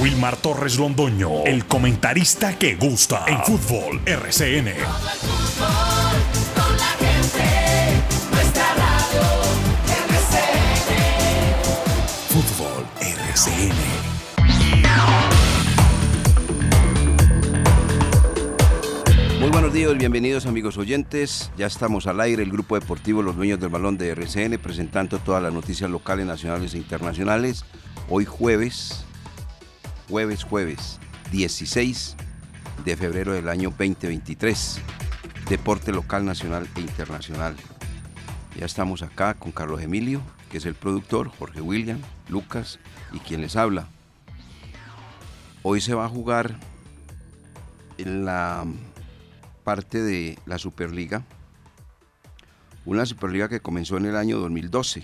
Wilmar Torres Londoño, el comentarista que gusta en fútbol RCN. Fútbol RCN. Muy buenos días, bienvenidos amigos oyentes. Ya estamos al aire, el grupo deportivo Los Dueños del Balón de RCN, presentando todas las noticias locales, nacionales e internacionales. Hoy jueves, jueves, jueves, 16 de febrero del año 2023. Deporte local, nacional e internacional. Ya estamos acá con Carlos Emilio, que es el productor, Jorge William, Lucas y quien les habla. Hoy se va a jugar en la parte de la Superliga, una Superliga que comenzó en el año 2012.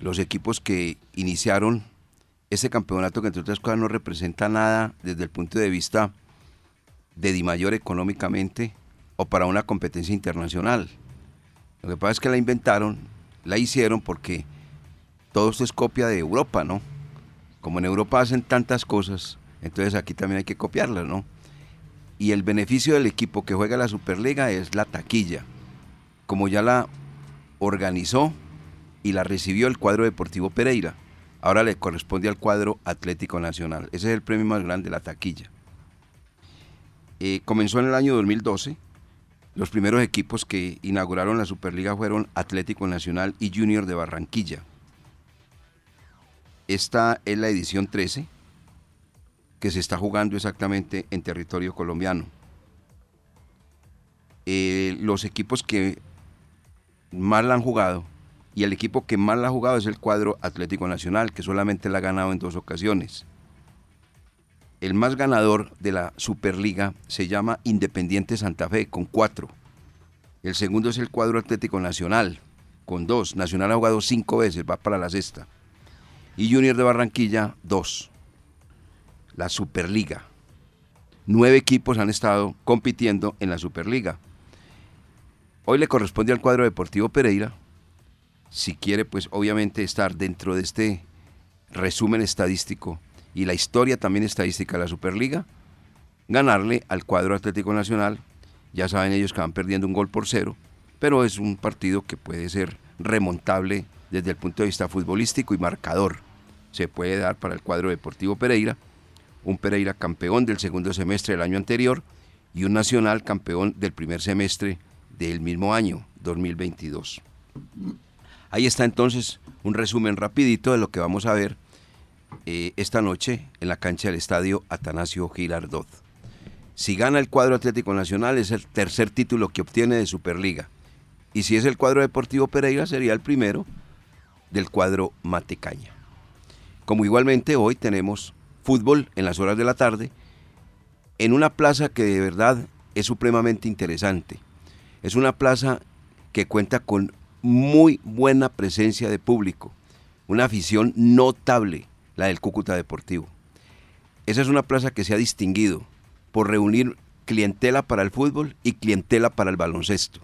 Los equipos que iniciaron ese campeonato, que entre otras cosas no representa nada desde el punto de vista de Di Mayor económicamente o para una competencia internacional. Lo que pasa es que la inventaron, la hicieron porque todo esto es copia de Europa, ¿no? Como en Europa hacen tantas cosas, entonces aquí también hay que copiarlas, ¿no? y el beneficio del equipo que juega la Superliga es la taquilla. Como ya la organizó y la recibió el cuadro Deportivo Pereira, ahora le corresponde al cuadro Atlético Nacional. Ese es el premio más grande, la taquilla. Eh, comenzó en el año 2012. Los primeros equipos que inauguraron la Superliga fueron Atlético Nacional y Junior de Barranquilla. Esta es la edición 13 que se está jugando exactamente en territorio colombiano. Eh, los equipos que más la han jugado y el equipo que más la ha jugado es el cuadro Atlético Nacional, que solamente la ha ganado en dos ocasiones. El más ganador de la Superliga se llama Independiente Santa Fe, con cuatro. El segundo es el cuadro Atlético Nacional, con dos. Nacional ha jugado cinco veces, va para la sexta. Y Junior de Barranquilla, dos la Superliga. Nueve equipos han estado compitiendo en la Superliga. Hoy le corresponde al cuadro deportivo Pereira, si quiere pues obviamente estar dentro de este resumen estadístico y la historia también estadística de la Superliga, ganarle al cuadro Atlético Nacional. Ya saben ellos que van perdiendo un gol por cero, pero es un partido que puede ser remontable desde el punto de vista futbolístico y marcador. Se puede dar para el cuadro deportivo Pereira un Pereira campeón del segundo semestre del año anterior y un Nacional campeón del primer semestre del mismo año, 2022. Ahí está entonces un resumen rapidito de lo que vamos a ver eh, esta noche en la cancha del estadio Atanasio Girardot. Si gana el cuadro Atlético Nacional es el tercer título que obtiene de Superliga. Y si es el cuadro Deportivo Pereira sería el primero del cuadro Matecaña. Como igualmente hoy tenemos fútbol en las horas de la tarde, en una plaza que de verdad es supremamente interesante. Es una plaza que cuenta con muy buena presencia de público, una afición notable, la del Cúcuta Deportivo. Esa es una plaza que se ha distinguido por reunir clientela para el fútbol y clientela para el baloncesto.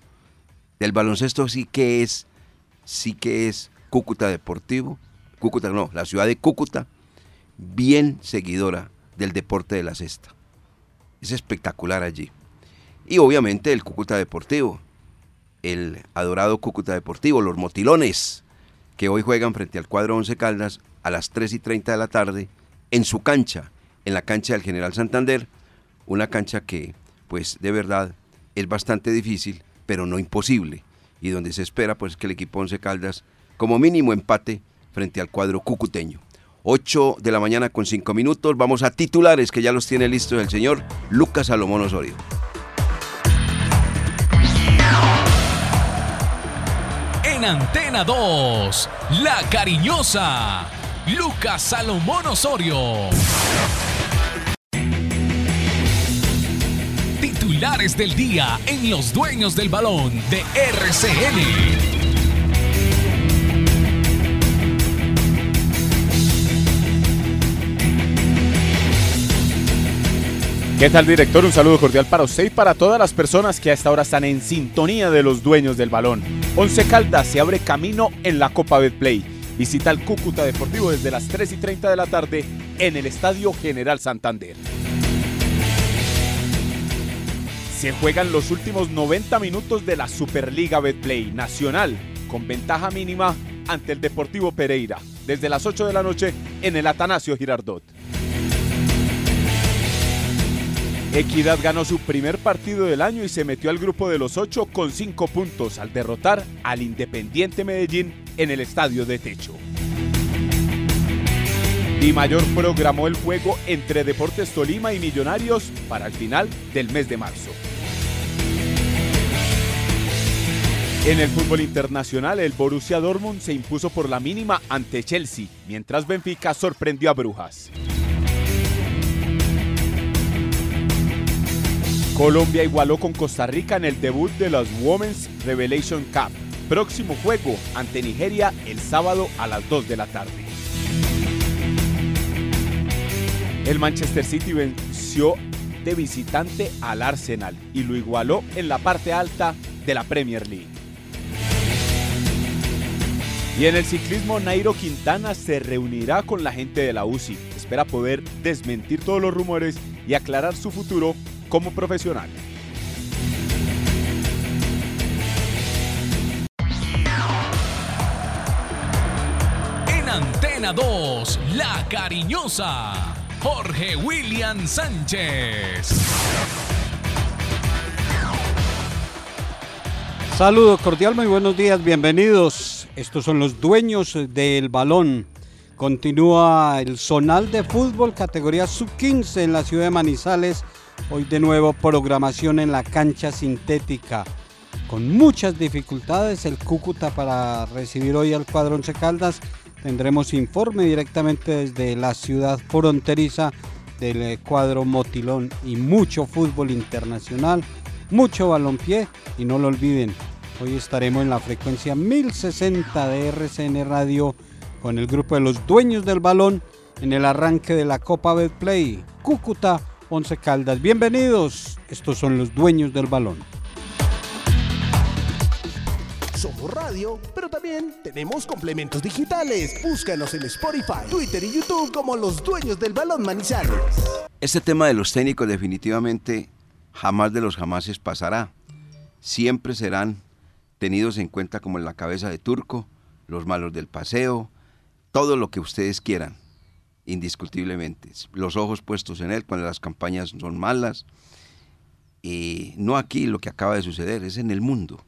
Del baloncesto sí que es, sí que es Cúcuta Deportivo, Cúcuta no, la ciudad de Cúcuta, bien seguidora del deporte de la cesta. Es espectacular allí. Y obviamente el Cúcuta Deportivo, el adorado Cúcuta Deportivo, los motilones, que hoy juegan frente al cuadro Once Caldas a las 3 y 30 de la tarde en su cancha, en la cancha del General Santander, una cancha que, pues de verdad, es bastante difícil, pero no imposible, y donde se espera pues que el equipo Once Caldas, como mínimo empate frente al cuadro cucuteño. 8 de la mañana con 5 minutos. Vamos a titulares que ya los tiene listos el señor Lucas Salomón Osorio. En Antena 2, La Cariñosa, Lucas Salomón Osorio. Titulares del día en Los Dueños del Balón de RCN. ¿Qué tal, director? Un saludo cordial para usted y para todas las personas que a esta hora están en sintonía de los dueños del balón. Once Caldas se abre camino en la Copa Betplay. Visita el Cúcuta Deportivo desde las 3 y 30 de la tarde en el Estadio General Santander. Se juegan los últimos 90 minutos de la Superliga Betplay Nacional con ventaja mínima ante el Deportivo Pereira desde las 8 de la noche en el Atanasio Girardot. Equidad ganó su primer partido del año y se metió al grupo de los ocho con cinco puntos al derrotar al Independiente Medellín en el estadio de techo. Di Mayor programó el juego entre Deportes Tolima y Millonarios para el final del mes de marzo. En el fútbol internacional, el Borussia Dortmund se impuso por la mínima ante Chelsea, mientras Benfica sorprendió a Brujas. Colombia igualó con Costa Rica en el debut de las Women's Revelation Cup. Próximo juego ante Nigeria el sábado a las 2 de la tarde. El Manchester City venció de visitante al Arsenal y lo igualó en la parte alta de la Premier League. Y en el ciclismo, Nairo Quintana se reunirá con la gente de la UCI. Espera poder desmentir todos los rumores y aclarar su futuro como profesional. En Antena 2, La Cariñosa, Jorge William Sánchez. Saludos cordial, muy buenos días, bienvenidos. Estos son los dueños del balón. Continúa el zonal de fútbol categoría sub-15 en la ciudad de Manizales. Hoy de nuevo programación en la cancha sintética. Con muchas dificultades el Cúcuta para recibir hoy al cuadro Once Caldas. Tendremos informe directamente desde la ciudad fronteriza del eh, cuadro Motilón y mucho fútbol internacional, mucho balompié y no lo olviden, hoy estaremos en la frecuencia 1060 de RCN Radio con el grupo de los dueños del balón en el arranque de la Copa Betplay, Cúcuta Once Caldas. Bienvenidos, estos son los dueños del balón. Somos radio, pero también tenemos complementos digitales. Búscanos en Spotify, Twitter y YouTube como los dueños del balón Manizales. Este tema de los técnicos definitivamente jamás de los jamases pasará. Siempre serán tenidos en cuenta como en la cabeza de Turco, los malos del paseo, todo lo que ustedes quieran, indiscutiblemente. Los ojos puestos en él cuando las campañas son malas. Y no aquí lo que acaba de suceder, es en el mundo.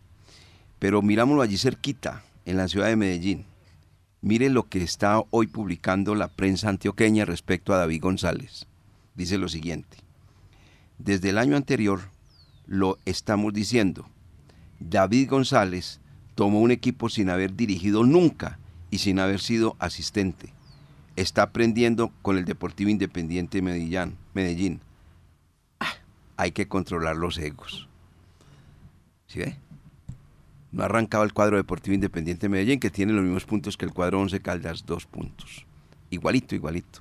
Pero mirámoslo allí cerquita, en la ciudad de Medellín. Miren lo que está hoy publicando la prensa antioqueña respecto a David González. Dice lo siguiente. Desde el año anterior lo estamos diciendo. David González tomó un equipo sin haber dirigido nunca y sin haber sido asistente. Está aprendiendo con el Deportivo Independiente Medellín. Medellín. Ah, hay que controlar los egos. ¿Sí ve? No ha arrancado el cuadro Deportivo Independiente Medellín, que tiene los mismos puntos que el cuadro 11 Caldas, dos puntos. Igualito, igualito.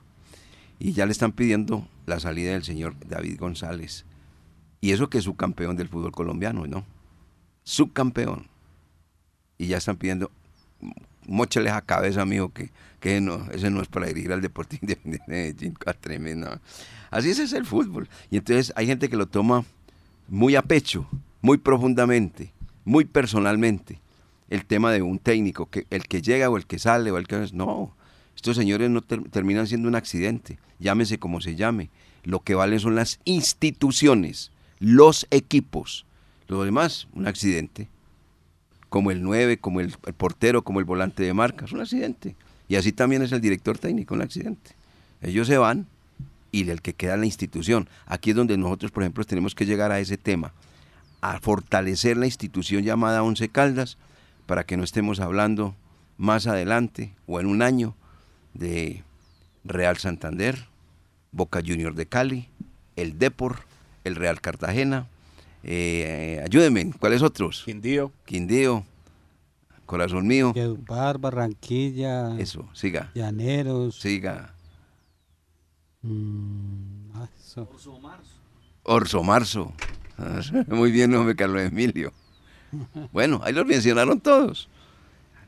Y ya le están pidiendo la salida del señor David González. Y eso que es subcampeón del fútbol colombiano, ¿no? Subcampeón. Y ya están pidiendo, mochales a cabeza, amigo, que, que no, ese no es para dirigir al Deportivo Independiente de Medellín, tremendo. Así es, es el fútbol. Y entonces hay gente que lo toma muy a pecho, muy profundamente, muy personalmente. El tema de un técnico, que el que llega o el que sale o el que no. Estos señores no ter terminan siendo un accidente, llámese como se llame. Lo que valen son las instituciones, los equipos. Lo demás, un accidente. Como el 9, como el, el portero, como el volante de marca, es un accidente. Y así también es el director técnico, un accidente. Ellos se van y el que queda en la institución. Aquí es donde nosotros, por ejemplo, tenemos que llegar a ese tema, a fortalecer la institución llamada Once Caldas, para que no estemos hablando más adelante o en un año de Real Santander, Boca Junior de Cali, el Depor, el Real Cartagena. Eh, ayúdenme, ¿cuáles otros? Quindío. Quindío, Corazón Mío. Valledupar, Barranquilla. Eso, siga. Llaneros. Siga. Mm, ah, eso. Orso Marzo. Muy bien, hombre, Carlos Emilio. Bueno, ahí los mencionaron todos.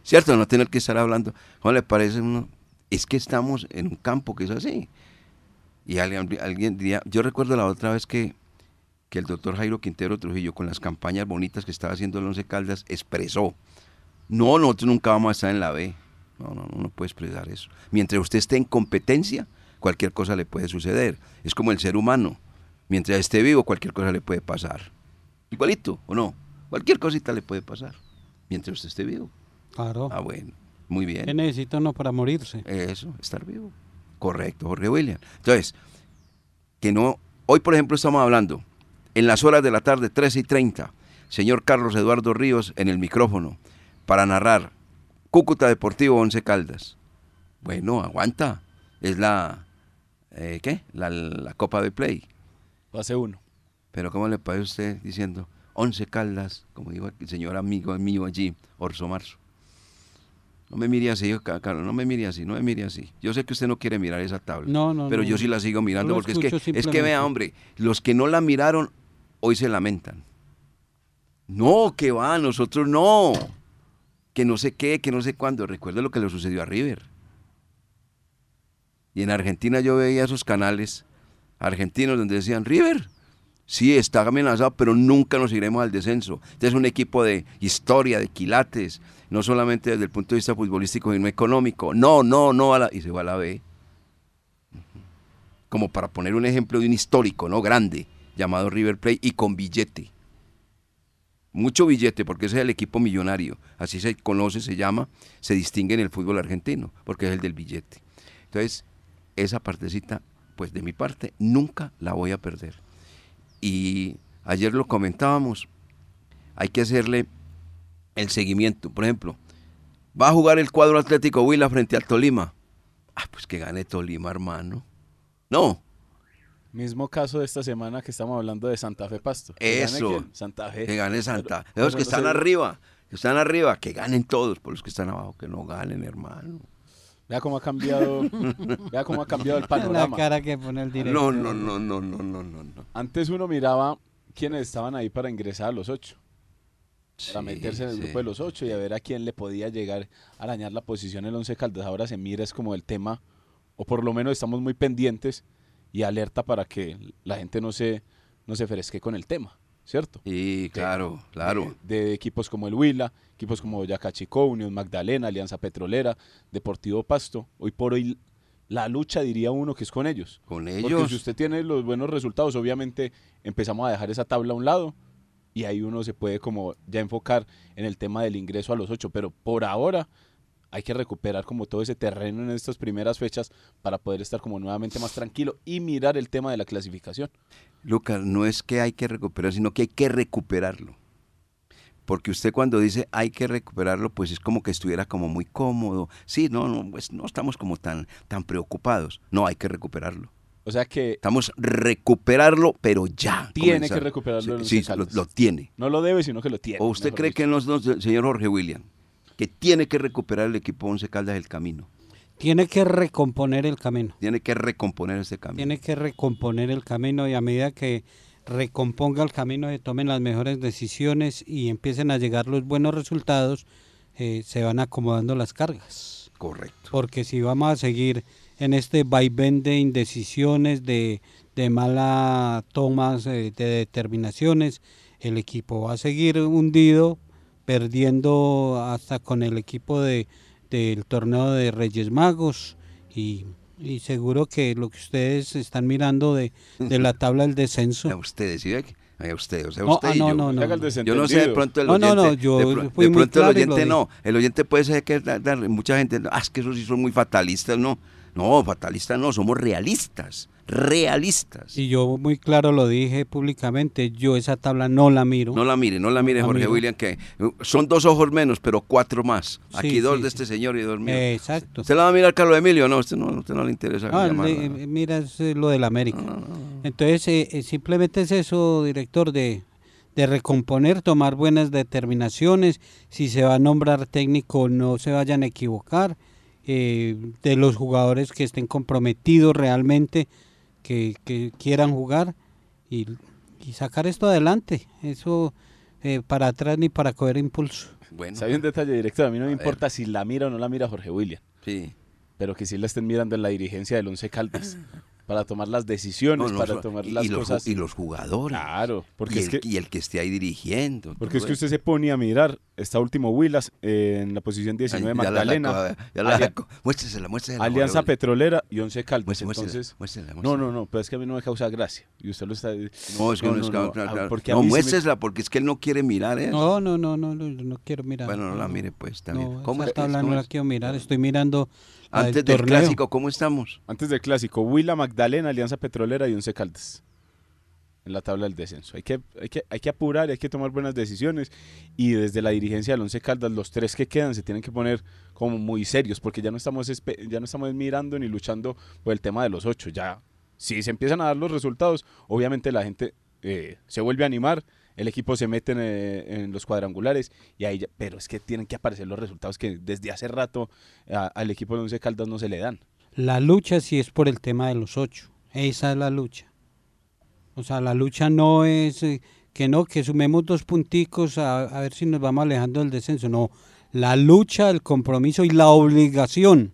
¿Cierto? No tener que estar hablando. ¿Cómo le parece uno? Es que estamos en un campo que es así. Y alguien, alguien diría, yo recuerdo la otra vez que, que el doctor Jairo Quintero Trujillo, con las campañas bonitas que estaba haciendo el Once Caldas, expresó, no, nosotros nunca vamos a estar en la B. No, no, no, no puede expresar eso. Mientras usted esté en competencia, cualquier cosa le puede suceder. Es como el ser humano. Mientras esté vivo, cualquier cosa le puede pasar. Igualito, ¿o no? Cualquier cosita le puede pasar. Mientras usted esté vivo. Claro. Ah, bueno. Muy bien. ¿Qué necesita uno para morirse? Eso, estar vivo. Correcto, Jorge William. Entonces, que no. Hoy, por ejemplo, estamos hablando en las horas de la tarde, 13 y 30, señor Carlos Eduardo Ríos en el micrófono para narrar Cúcuta Deportivo Once Caldas. Bueno, aguanta. Es la. eh, ¿Qué? La, la Copa de Play. Fase 1. Pero, ¿cómo le parece usted diciendo Once Caldas, como dijo el señor amigo mío allí, Orso Marzo? No me mire así, Ca- Carlos, no me mire así, no me mire así. Yo sé que usted no quiere mirar esa tabla. No, no, Pero no. yo sí la sigo mirando porque es que, es que vea, hombre, los que no la miraron hoy se lamentan. No, que va, nosotros no. Que no sé qué, que no sé cuándo. Recuerda lo que le sucedió a River. Y en Argentina yo veía esos canales argentinos donde decían, River, sí, está amenazado, pero nunca nos iremos al descenso. Este es un equipo de historia, de quilates, no solamente desde el punto de vista futbolístico, sino económico. No, no, no, a la- y se va a la B. Como para poner un ejemplo de un histórico, ¿no? Grande, llamado River Plate y con billete. Mucho billete, porque ese es el equipo millonario. Así se conoce, se llama, se distingue en el fútbol argentino, porque es el del billete. Entonces, esa partecita, pues de mi parte, nunca la voy a perder. Y ayer lo comentábamos, hay que hacerle el seguimiento. Por ejemplo, va a jugar el cuadro Atlético Huila frente al Tolima. Ah, pues que gane Tolima, hermano. No, Mismo caso de esta semana que estamos hablando de Santa Fe Pasto. ¿Que gane Eso. quién? Santa Fe. que gane Santa. Pero- Los que están arriba, que están arriba, que ganen todos, por los que están abajo, que no ganen, hermano. Vea cómo ha cambiado, vea cómo ha cambiado el La panorama. cara que pone el director. No, no, no, no, no, no, no, no. Antes uno miraba quiénes estaban ahí para ingresar a los ocho. Para Sí, meterse en el sí. grupo de los ocho y a ver a quién le podía llegar a arañar la posición el Once Caldas. Ahora se mira es como el tema, o por lo menos estamos muy pendientes y alerta para que la gente no se, no se fresque con el tema, ¿cierto? Sí, claro, claro. De, de equipos como el Huila, equipos como Boyacá Chico, Unión Magdalena, Alianza Petrolera, Deportivo Pasto. Hoy por hoy la lucha diría uno que es con ellos. Con Porque ellos. si usted tiene los buenos resultados, obviamente empezamos a dejar esa tabla a un lado y ahí uno se puede como ya enfocar en el tema del ingreso a los ocho. Pero por ahora hay que recuperar como todo ese terreno en estas primeras fechas para poder estar como nuevamente más tranquilo y mirar el tema de la clasificación. Lucas, no es que hay que recuperar, sino que hay que recuperarlo. Porque usted cuando dice hay que recuperarlo, pues es como que estuviera como muy cómodo. Sí, no, no, pues no estamos como tan, tan preocupados. No, hay que recuperarlo. O sea que Estamos recuperarlo, pero ya. Tiene comenzar. que recuperarlo Sí, sí, lo, tiene. no lo debe, sino que lo tiene. ¿O usted cree que no, no, señor Jorge William, que tiene que recuperar el equipo Once Caldas el camino? Tiene que recomponer el camino. Tiene que recomponer ese camino. Tiene que recomponer el camino y a medida que recomponga el camino se tomen las mejores decisiones y empiecen a llegar los buenos resultados, eh, se van acomodando las cargas. Correcto. Porque si vamos a seguir en este vaivén de indecisiones, de, de mala tomas eh, de determinaciones, el equipo va a seguir hundido, perdiendo hasta con el equipo de, del torneo de Reyes Magos y, y seguro que lo que ustedes están mirando de, de la tabla del descenso. A ustedes, ¿sí ve? A usted, o sea, No, usted ah, y no, yo. no, Yo no sé, de pronto el oyente, no, no, yo de, pro- fui de muy pronto el claro oyente no, el oyente puede ser que da- da- mucha gente, ah, es que esos sí son muy fatalistas, no, no, fatalistas no, somos realistas, realistas. Y yo muy claro lo dije públicamente, yo esa tabla no la miro. No la mire, no la mire Jorge miro. William, que uh, son dos ojos menos, pero cuatro más. Sí, Aquí dos sí, de sí. este señor y dos míos. Exacto. ¿Usted la va a mirar Carlos Emilio? No, usted no, usted no le interesa. Ah, llamarla. le- mira, es eh, lo del América. No, no, no. Entonces, eh, eh, simplemente es eso, director, de, de recomponer, tomar buenas determinaciones. Si se va a nombrar técnico, no se vayan a equivocar. eh, de los jugadores que estén comprometidos realmente, que, que quieran jugar y, y sacar esto adelante. Eso eh, para atrás ni para coger impulso. Bueno, ¿Sabe un detalle directo? A mí no me ver. importa si la mira o no la mira Jorge William, sí. pero que sí la estén mirando en la dirigencia del Once Caldas. para tomar las decisiones, No, no, para tomar y- las y los, cosas. y los jugadores. Claro, porque y, es el, que y el que esté ahí dirigiendo. Porque es que usted se pone a mirar, está último Willas eh, en la posición 19 Ay, ya la Magdalena, sacó, ya la Ali- sacó. Muéstresela, muéstresela. Alianza Jorge, Petrolera y Once Caldas. Muéstrela, Entonces, muéstrela, no, no, no, pero es que a mí no me causa gracia. Y usted lo está No, es que no, es que- no, claro, ah, claro. porque a No, mí sí me- muéstresela porque es que él no quiere mirar eso. No, no, no, no, no, no quiero mirar. Bueno, no la mire pues también. No, ¿Cómo es? tabla ¿Cómo no la es? quiero mirar, estoy mirando Antes del torneo. clásico, ¿cómo estamos? Antes del clásico, Huila, Magdalena, Alianza Petrolera y Once Caldas. En la tabla del descenso. Hay que, hay, que, hay que apurar, hay que tomar buenas decisiones. Y desde la dirigencia del Once Caldas, los tres que quedan se tienen que poner como muy serios, porque ya no estamos, ya no estamos mirando ni luchando por el tema de los ocho. Ya, si se empiezan a dar los resultados, obviamente la gente eh, se vuelve a animar, el equipo se mete en, eh, en los cuadrangulares, y ahí ya- pero es que tienen que aparecer los resultados que desde hace rato al equipo de Once Caldas no se le dan. La lucha sí es por el tema de los ocho. Esa es la lucha. O sea, la lucha no es eh, que no, que sumemos dos punticos a, a ver si nos vamos alejando del descenso. No, la lucha, el compromiso y la obligación.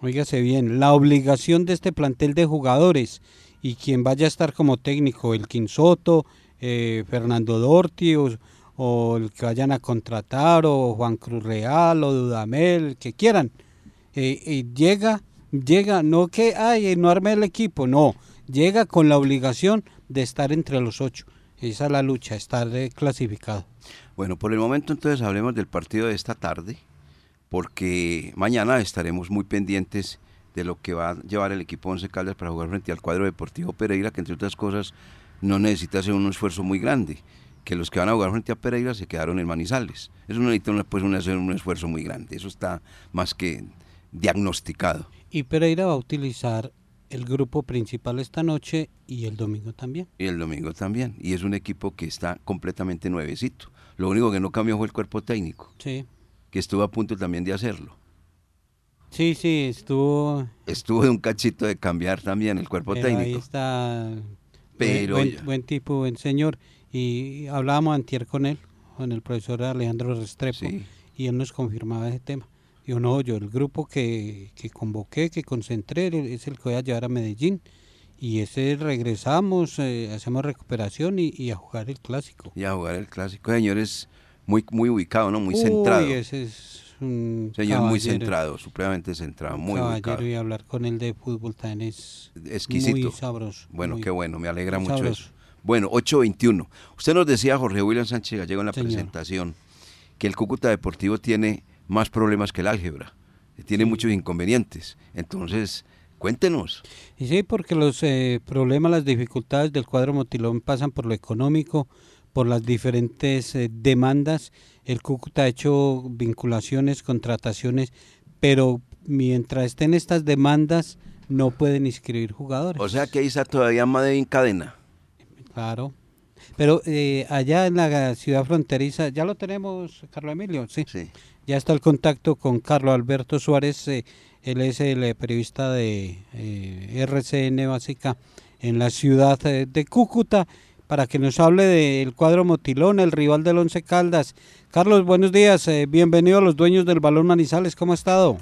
Óigase bien, la obligación de este plantel de jugadores y quien vaya a estar como técnico, el Quinsoto, eh, Fernando Dorti o, el que vayan a contratar o Juan Cruz Real o Dudamel, el que quieran eh, eh, llega, llega, no que, ay, no arme el equipo, no, llega con la obligación de estar entre los ocho. Esa es la lucha, estar eh, clasificado. Bueno, por el momento entonces hablemos del partido de esta tarde, porque mañana estaremos muy pendientes de lo que va a llevar el equipo Once Caldas para jugar frente al cuadro deportivo Pereira, que entre otras cosas no necesita hacer un esfuerzo muy grande, que los que van a jugar frente a Pereira se quedaron en Manizales. Eso no necesita pues, un- hacer un esfuerzo muy grande, eso está más que diagnosticado. Y Pereira va a utilizar el grupo principal esta noche y el domingo también. Y el domingo también. Y es un equipo que está completamente nuevecito. Lo único que no cambió fue el cuerpo técnico, Sí, que estuvo a punto también de hacerlo. sí, sí, estuvo... Estuvo de un cachito de cambiar también el cuerpo pero Ahí técnico. está Pero buen, buen tipo, buen señor. Y hablábamos antier con él, con el profesor Alejandro Restrepo, Sí. y él nos confirmaba ese tema. Yo no, yo el grupo que, que convoqué, que concentré, es el que voy a llevar a Medellín. Y ese regresamos, eh, hacemos recuperación y, y a jugar el clásico. Y a jugar el clásico. Señor es muy, muy ubicado, ¿no? Muy Uy, centrado. ese es un Señor muy centrado, supremamente centrado, un muy ubicado. y hablar con él de fútbol también es Exquisito. muy sabroso. Bueno, muy- qué bueno, me alegra mucho sabroso. eso. Bueno, 8.21. Usted nos decía, Jorge William Sánchez Gallego, en la Señor. presentación, que el Cúcuta Deportivo tiene más problemas que el álgebra, que tiene muchos inconvenientes. Entonces, cuéntenos. Y sí, porque los eh, problemas, las dificultades del cuadro motilón pasan por lo económico, por las diferentes eh, demandas. El Cúcuta ha hecho vinculaciones, contrataciones, pero mientras estén estas demandas no pueden inscribir jugadores. O sea que ahí está todavía en cadena. Claro. Pero eh, allá en la ciudad fronteriza, ya lo tenemos, Carlos Emilio, sí. Sí. Ya está el contacto con Carlos Alberto Suárez, eh, él es el eh, periodista de eh, RCN Básica en la ciudad eh, de Cúcuta, para que nos hable del cuadro Motilón, el rival del Once Caldas. Carlos, buenos días, eh, bienvenido a los dueños del balón Manizales, ¿cómo ha estado?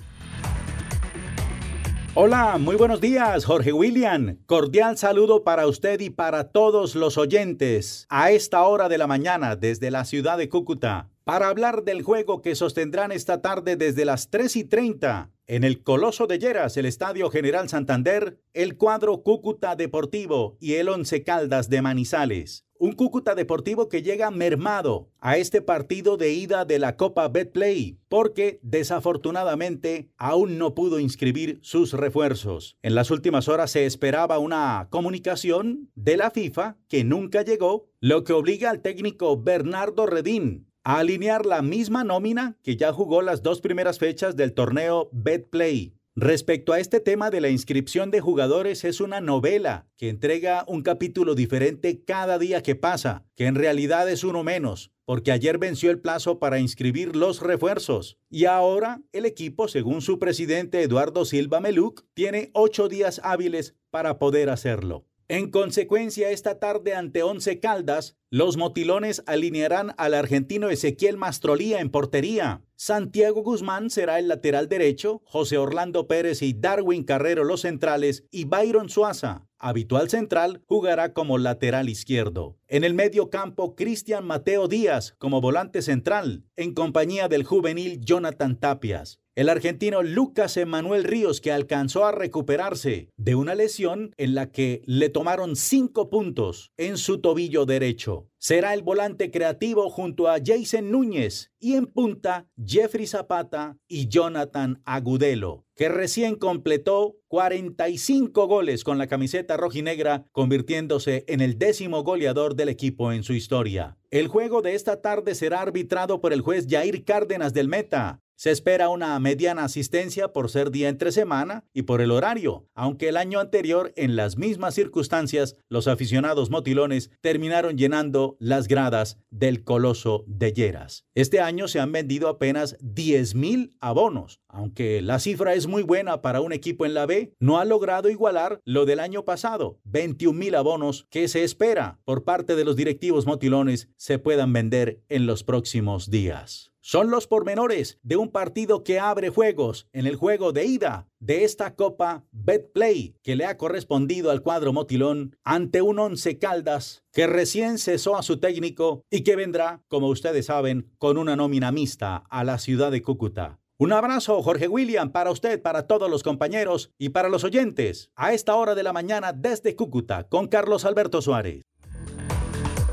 Hola, muy buenos días, Jorge William. Cordial saludo para usted y para todos los oyentes a esta hora de la mañana desde la ciudad de Cúcuta para hablar del juego que sostendrán esta tarde desde las 3 y 30 en el Coloso de Lleras, el Estadio General Santander, el cuadro Cúcuta Deportivo y el Once Caldas de Manizales. Un Cúcuta Deportivo que llega mermado a este partido de ida de la Copa Betplay, porque desafortunadamente aún no pudo inscribir sus refuerzos. En las últimas horas se esperaba una comunicación de la FIFA que nunca llegó, lo que obliga al técnico Bernardo Redín a alinear la misma nómina que ya jugó las dos primeras fechas del torneo Betplay. Respecto a este tema de la inscripción de jugadores es una novela que entrega un capítulo diferente cada día que pasa, que en realidad es uno menos, porque ayer venció el plazo para inscribir los refuerzos. Y ahora el equipo, según su presidente Eduardo Silva Meluc, tiene ocho días hábiles para poder hacerlo. En consecuencia, esta tarde ante Once Caldas, los motilones alinearán al argentino Ezequiel Mastrolía en portería. Santiago Guzmán será el lateral derecho, José Orlando Pérez y Darwin Carrero los centrales y Byron Suaza, habitual central, jugará como lateral izquierdo. En el medio campo, Cristian Mateo Díaz como volante central, en compañía del juvenil Jonathan Tapias. El argentino Lucas Emanuel Ríos, que alcanzó a recuperarse de una lesión en la que le tomaron cinco puntos en su tobillo derecho. Será el volante creativo junto a Jason Núñez y en punta Jeffrey Zapata y Jonathan Agudelo, que recién completó 45 goles con la camiseta rojinegra, convirtiéndose en el décimo goleador del equipo en su historia. El juego de esta tarde será arbitrado por el juez Jair Cárdenas del Meta, se espera una mediana asistencia por ser día entre semana y por el horario, aunque el año anterior, en las mismas circunstancias, los aficionados motilones terminaron llenando las gradas del Coloso de Lleras. Este año se han vendido apenas 10.000 abonos, aunque la cifra es muy buena para un equipo en la B, no ha logrado igualar lo del año pasado, 21.000 abonos que se espera por parte de los directivos motilones se puedan vender en los próximos días. Son los pormenores de un partido que abre juegos en el juego de ida de esta Copa Betplay que le ha correspondido al cuadro Motilón ante un Once Caldas que recién cesó a su técnico y que vendrá, como ustedes saben, con una nómina mixta a la ciudad de Cúcuta. Un abrazo, Jorge William, para usted, para todos los compañeros y para los oyentes. A esta hora de la mañana desde Cúcuta, con Carlos Alberto Suárez.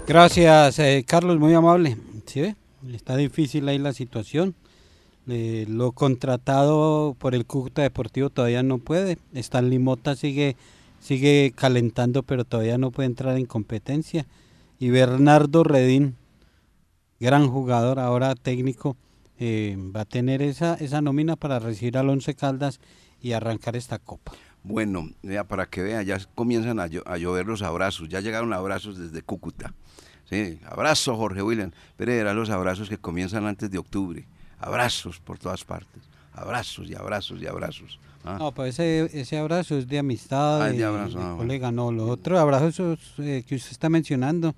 Gracias, eh, Carlos, muy amable. ¿Sí? Está difícil ahí la situación. Eh, lo contratado por el Cúcuta Deportivo todavía no puede. Stan Limota sigue, sigue calentando, pero todavía no puede entrar en competencia. Y Bernardo Redín, gran jugador, ahora técnico, eh, va a tener esa, esa nómina para recibir al Once Caldas y arrancar esta copa. Bueno, ya para que vean, ya comienzan a, a llover los abrazos. Ya llegaron abrazos desde Cúcuta. Sí, abrazo Jorge William. Pero eran los abrazos que comienzan antes de octubre. Abrazos por todas partes. Abrazos y abrazos y abrazos. ¿ah? No, pues ese, ese abrazo es de amistad, Ah, de, de abrazo, de ah, bueno. colega. No, los otros abrazos eh, que usted está mencionando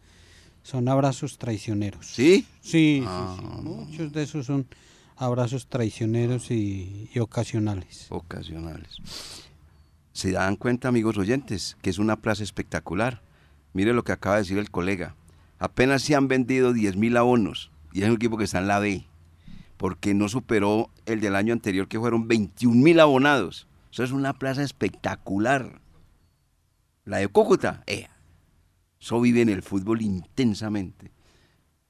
son abrazos traicioneros. ¿Sí? Sí, sí, Ah. sí. Muchos de esos son abrazos traicioneros y, y ocasionales. Ocasionales. Se dan cuenta, amigos oyentes, que es una plaza espectacular. Mire lo que acaba de decir el colega. Apenas se han vendido 10.000 abonos y es un equipo que está en la B, porque no superó el del año anterior que fueron 21.000 abonados. Eso es una plaza espectacular. La de Cúcuta, eh, eso vive en el fútbol intensamente,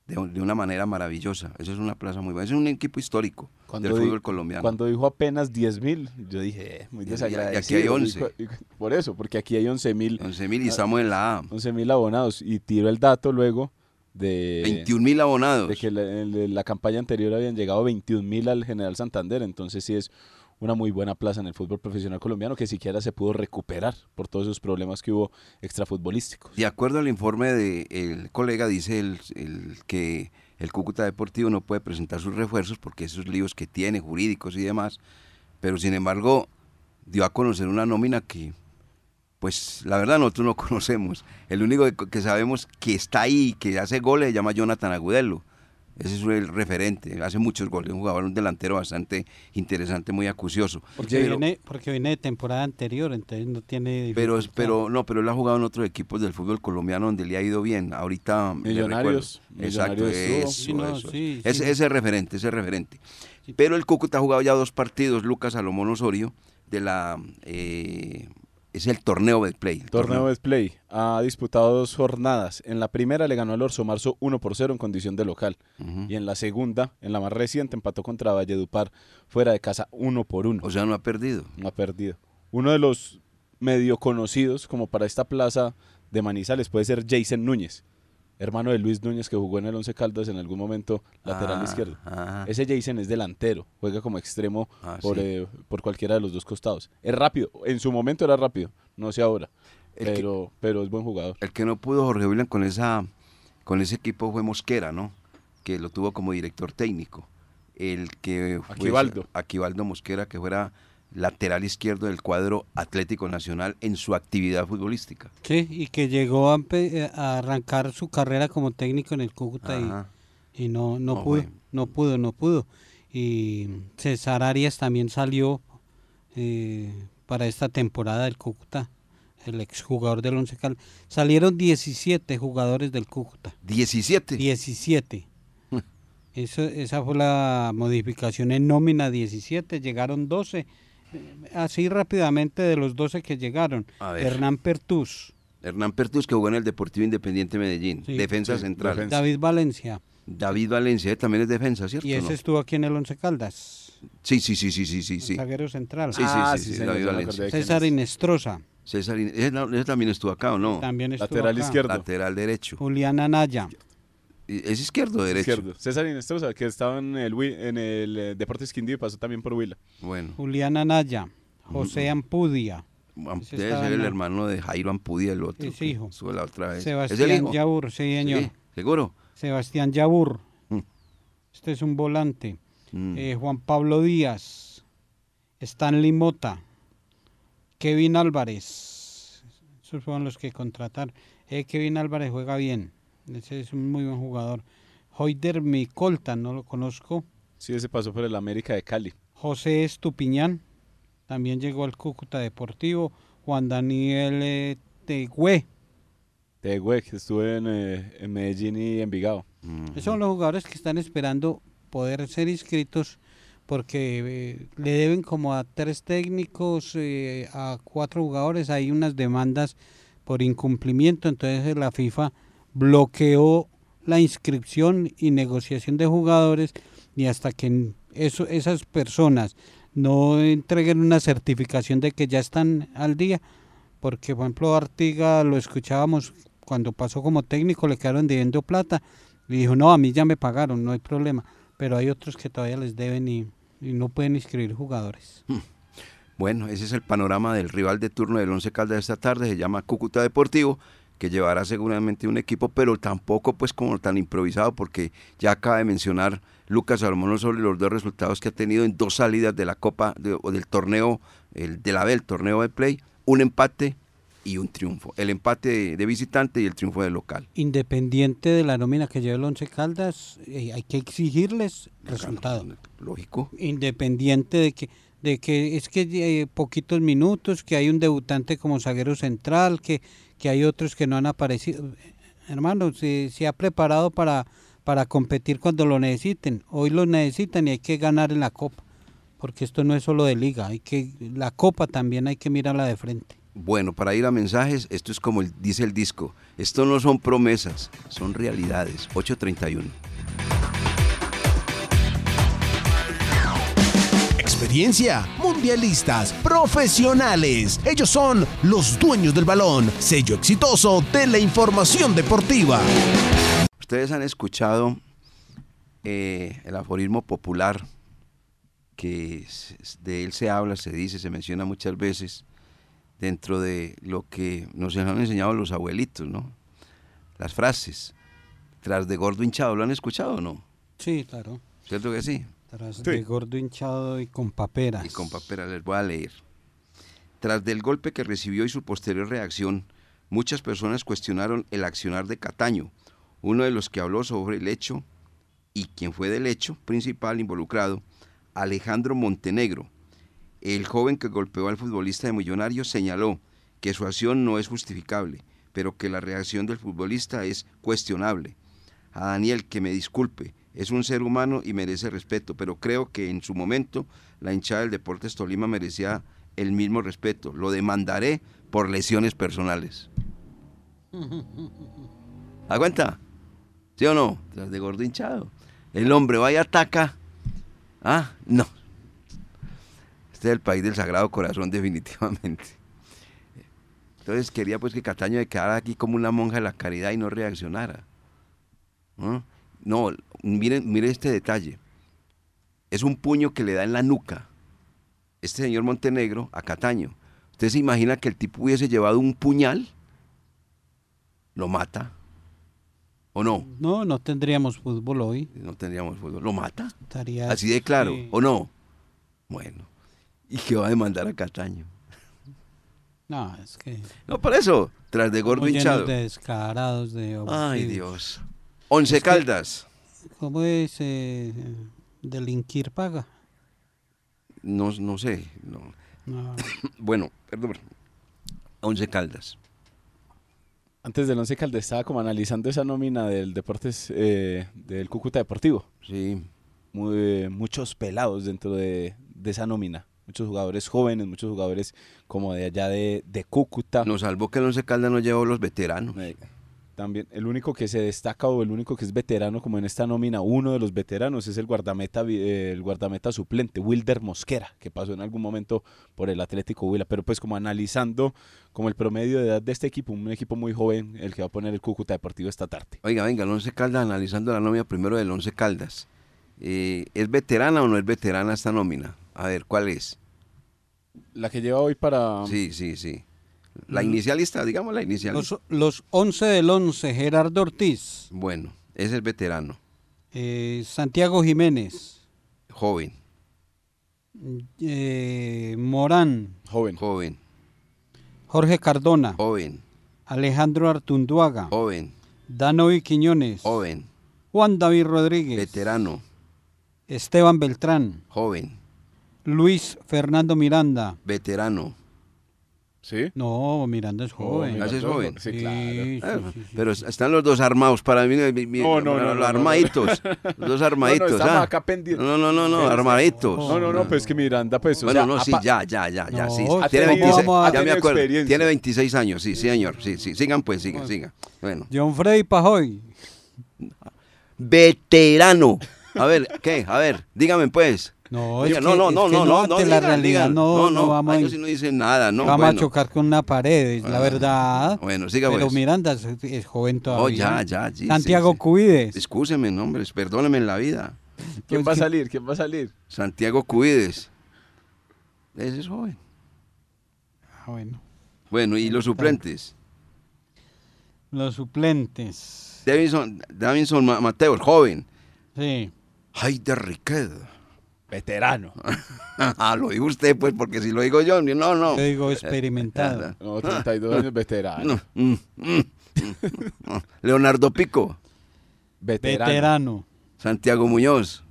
de, de una manera maravillosa. Eso es una plaza muy buena. Es un equipo histórico del fútbol colombiano. Cuando dijo apenas 10 mil, yo dije, eh, muy Y- y- aquí desagradecido. hay 11. Y cu- y- Por eso, porque aquí hay 11 mil 11.000 y estamos en la A. 11 mil abonados. Y tiro el dato luego de, 21 mil abonados. de que la, en la campaña anterior habían llegado 21 mil al General Santander. Entonces sí es una muy buena plaza en el fútbol profesional colombiano que siquiera se pudo recuperar por todos esos problemas que hubo extrafutbolísticos. De acuerdo al informe del colega, dice el, el que el Cúcuta Deportivo no puede presentar sus refuerzos porque esos líos que tiene, jurídicos y demás, pero sin embargo dio a conocer una nómina que, pues la verdad nosotros no conocemos. El único que sabemos que está ahí, que hace goles, se llama Jonathan Agudelo. Ese es el referente, hace muchos goles, un jugador, un delantero bastante interesante, muy acucioso. Porque, Pero- viene, porque viene de temporada anterior, entonces no tiene... Pero, pero no, pero él ha jugado en otros equipos del fútbol colombiano donde le ha ido bien. Ahorita Millonarios, recuerdo. Exacto, eso, Sí, no, eso. sí, ese, sí. ese referente, ese referente. Pero el Cúcuta ha jugado ya dos partidos, Lucas Salomón Osorio, de la eh, es el torneo Betplay. el Torneo Betplay ha disputado dos jornadas. En la primera le ganó al Orso Marzo 1 por 0 en condición de local. Y en la segunda, en la más reciente, empató contra Valledupar fuera de casa 1 por 1. O sea, no ha perdido. No ha perdido. Uno de los medio conocidos como para esta plaza de Manizales puede ser Jason Núñez, hermano de Luis Núñez que jugó en el Once Caldas en algún momento lateral Ah, izquierdo. ah. Ese Jason es delantero, juega como extremo Ah, por, sí. eh, por cualquiera de los dos costados. Es rápido, en su momento era rápido, no sé ahora, El que- pero, pero es buen jugador. El que no pudo Jorge William con esa con ese equipo fue Mosquera, ¿no? Que lo tuvo como director técnico. El que fue- Aquivaldo. Aquivaldo Mosquera, que fuera lateral izquierdo del cuadro Atlético Nacional en su actividad futbolística. Sí, y que llegó a, eh, a arrancar su carrera como técnico en el Cúcuta y, y no, no, No pudo, no pudo, no pudo. Y César Arias también salió eh, para esta temporada del Cúcuta, el exjugador del Once Caldas. Salieron 17 jugadores del Cúcuta. 17. 17. Eso, esa fue la modificación en nómina 17, llegaron 12. Así rápidamente de los 12 que llegaron. Hernán Pertús, Hernán Pertus, que jugó en el Deportivo Independiente Medellín. Sí. defensa Sí, central. defensa. David Valencia, David Valencia también es defensa, ¿cierto? y ese no? estuvo aquí en el Once Caldas, Sí, sí, sí, sí, sí, sí. sí. zaguero central. Sí, sí, Ah, sí, sí, señor, David Valencia. César es. Inestrosa, César, In- ese, también estuvo acá, ¿o no? también estuvo Lateral acá. izquierdo. Lateral derecho. Julián Anaya, ¿Es izquierdo o derecho? Izquierdo. César Inestrosa, que estaba en el, en el eh, Deportes Quindío y pasó también por Huila. Bueno, Julián Anaya, José Ampudia, ese debe ser el en- hermano de Jairo Ampudia, el otro. Es hijo. Estuvo la otra vez. ¿Es el Sebastián hijo? Yabur, sí señor, Sí, ¿Seguro? Sebastián Yabur, Mm. este es un volante. Mm. Eh, Juan Pablo Díaz, Stanley Mota, Kevin Álvarez. Esos fueron los que contrataron. Eh, Kevin Álvarez juega bien. Ese es un muy buen jugador. Hoider Micolta, no lo conozco. Sí, ese pasó por el América de Cali. José Estupiñán, también llegó al Cúcuta Deportivo. Juan Daniel eh, Tegüe. De Güey, que estuvo en, eh, en Medellín y Envigado. Mm. Esos son los jugadores que están esperando poder ser inscritos porque eh, le deben como a tres técnicos, eh, a cuatro jugadores, hay unas demandas por incumplimiento, entonces la FIFA bloqueó la inscripción y negociación de jugadores y hasta que eso, esas personas no entreguen una certificación de que ya están al día, porque por ejemplo Artiga lo escuchábamos cuando pasó como técnico, le quedaron debiendo plata y dijo, no, a mí ya me pagaron, no hay problema, pero hay otros que todavía les deben y, no pueden inscribir jugadores. Bueno, ese es el panorama del rival de turno del Once Caldas esta tarde, se llama Cúcuta Deportivo, que llevará seguramente un equipo, pero tampoco pues como tan improvisado, porque ya acaba de mencionar Lucas Salomón sobre los dos resultados que ha tenido en dos salidas de la Copa de- o del torneo, el de la B, el torneo de play, un empate y un triunfo. El empate de, de visitante y el triunfo de local. Independiente de la nómina que lleva el Once Caldas, eh, hay que exigirles resultado. Lógico. Independiente de que de que es que eh, poquitos minutos, que hay un debutante como zaguero central, que, que hay otros que no han aparecido. Hermano, se, se ha preparado para, para competir cuando lo necesiten. Hoy lo necesitan y hay que ganar en la Copa, porque esto no es solo de liga, hay que la Copa también hay que mirarla de frente. Bueno, para ir a mensajes, esto es como dice el disco. Esto no son promesas, son realidades. 831. Experiencia, mundialistas, profesionales. Ellos son los dueños del balón, sello exitoso de la información deportiva. Ustedes han escuchado eh, el aforismo popular que de él se habla, se dice, se menciona muchas veces dentro de lo que nos han enseñado los abuelitos, ¿no? Las frases. Tras de gordo hinchado, ¿lo han escuchado o no? Sí, claro. ¿Cierto que sí? Tras Sí. de gordo hinchado y con paperas. Y con papel les voy a leer. Tras del golpe que recibió y su posterior reacción, muchas personas cuestionaron el accionar de Cataño, uno de los que habló sobre el hecho y quien fue del hecho principal involucrado, Alejandro Montenegro. El joven que golpeó al futbolista de Millonarios señaló que su acción no es justificable, pero que la reacción del futbolista es cuestionable. A Daniel que me disculpe, es un ser humano y merece respeto, pero creo que en su momento la hinchada del Deportes Tolima merecía el mismo respeto. Lo demandaré por lesiones personales. ¿Aguanta? ¿Sí o no? De gordo hinchado. El hombre va y ataca. Ah, no. Este es el país del Sagrado Corazón, definitivamente. Entonces quería pues que Cataño se quedara aquí como una monja de la caridad y no reaccionara. ¿no? No, miren, miren este detalle. Es un puño que le da en la nuca este señor Montenegro a Cataño. ¿Usted se imagina que el tipo hubiese llevado un puñal? Lo mata. ¿O no? No, no tendríamos fútbol hoy. No tendríamos fútbol. ¿Lo mata? Estaría Así de claro. sí. ¿O no? Bueno. y que va a demandar a Cataño. No, es que. No, por eso, tras de gordo hinchado. de descarados, de. Ay. Dios. Once Es que- Caldas. ¿Cómo es? Eh, delinquir paga. No, no sé. no. No. Bueno, perdón. Once Caldas. Antes del Once Caldas estaba como analizando esa nómina del Deportes, eh, del Cúcuta Deportivo. Sí. Muy- muchos pelados dentro de, de esa nómina. Muchos jugadores jóvenes, muchos jugadores como de allá de, de Cúcuta. Nos salvó que el Once Caldas no llevó los veteranos. También el único que se destaca o el único que es veterano como en esta nómina, uno de los veteranos es el guardameta eh, el guardameta suplente Wilder Mosquera, que pasó en algún momento por el Atlético Huila, pero pues como analizando como el promedio de edad de este equipo, un equipo muy joven el que va a poner el Cúcuta Deportivo esta tarde. Oiga, venga, el Once Caldas, analizando la nómina primero del Once Caldas. Eh, ¿Es veterana o no es veterana esta nómina? A ver, ¿cuál es? La que lleva hoy para Sí, sí, sí. La inicialista, digamos la inicialista. Los, los 11 del 11, Gerardo Ortiz, Bueno, ese es el veterano, eh, Santiago Jiménez, joven, eh, Morán, joven. joven, Jorge Cardona, joven, Alejandro Artunduaga, joven, Danovi Quiñones, joven, Juan David Rodríguez, veterano, Esteban Beltrán, joven, Luis Fernando Miranda. veterano. ¿Sí? No, Miranda es joven. Miranda es joven. Sí, claro. sí, sí, sí, pero sí. están los dos armados para mí. mi- mi- No, no, no, los no, no, armaditos. Los dos armaditos. estamos ah. acá pendientes. No, no, no, no, armaditos. No, no, no, pues es que Miranda, pues, o Bueno, sea, no, sí, ya, ya, ya, ya, No, sí. ¿cómo Tiene vamos 26, a- ya me acuerdo. experiencia. Tiene 26 años, sí, sí, señor. Sí, sí. Sigan pues, sigan, sigan. Bueno. John Freddy Pajoy. Veterano. A ver, ¿qué? A ver, dígame pues. No, es no, que- no, es no, que no, no, ante no, la digan, realidad digan. no, no, vamos, ah, a, yo sí no dice nada, no. vamos a bueno. chocar con una pared, la Ah, verdad. Bueno, siga Pero pues. Miranda es, es joven Oh, todavía. ya, ya, sí, Santiago sí, sí. Cuides. Excúseme, nombres, perdóneme en la vida. ¿quién Pues va a salir? ¿Quién va a salir? Santiago Cuides. Ese es joven. Ah, bueno. Bueno, y los suplentes. Los suplentes. Davinson, Davinson Ma- Mateos, joven. Sí. Haider Riquet. Veterano. Ah, lo dijo usted, pues, porque si lo digo yo, no, no. Yo digo experimentado. No, 32 años veterano. No, mm, mm, mm. Leonardo Pico, Veterano. Veterano. Santiago Muñoz,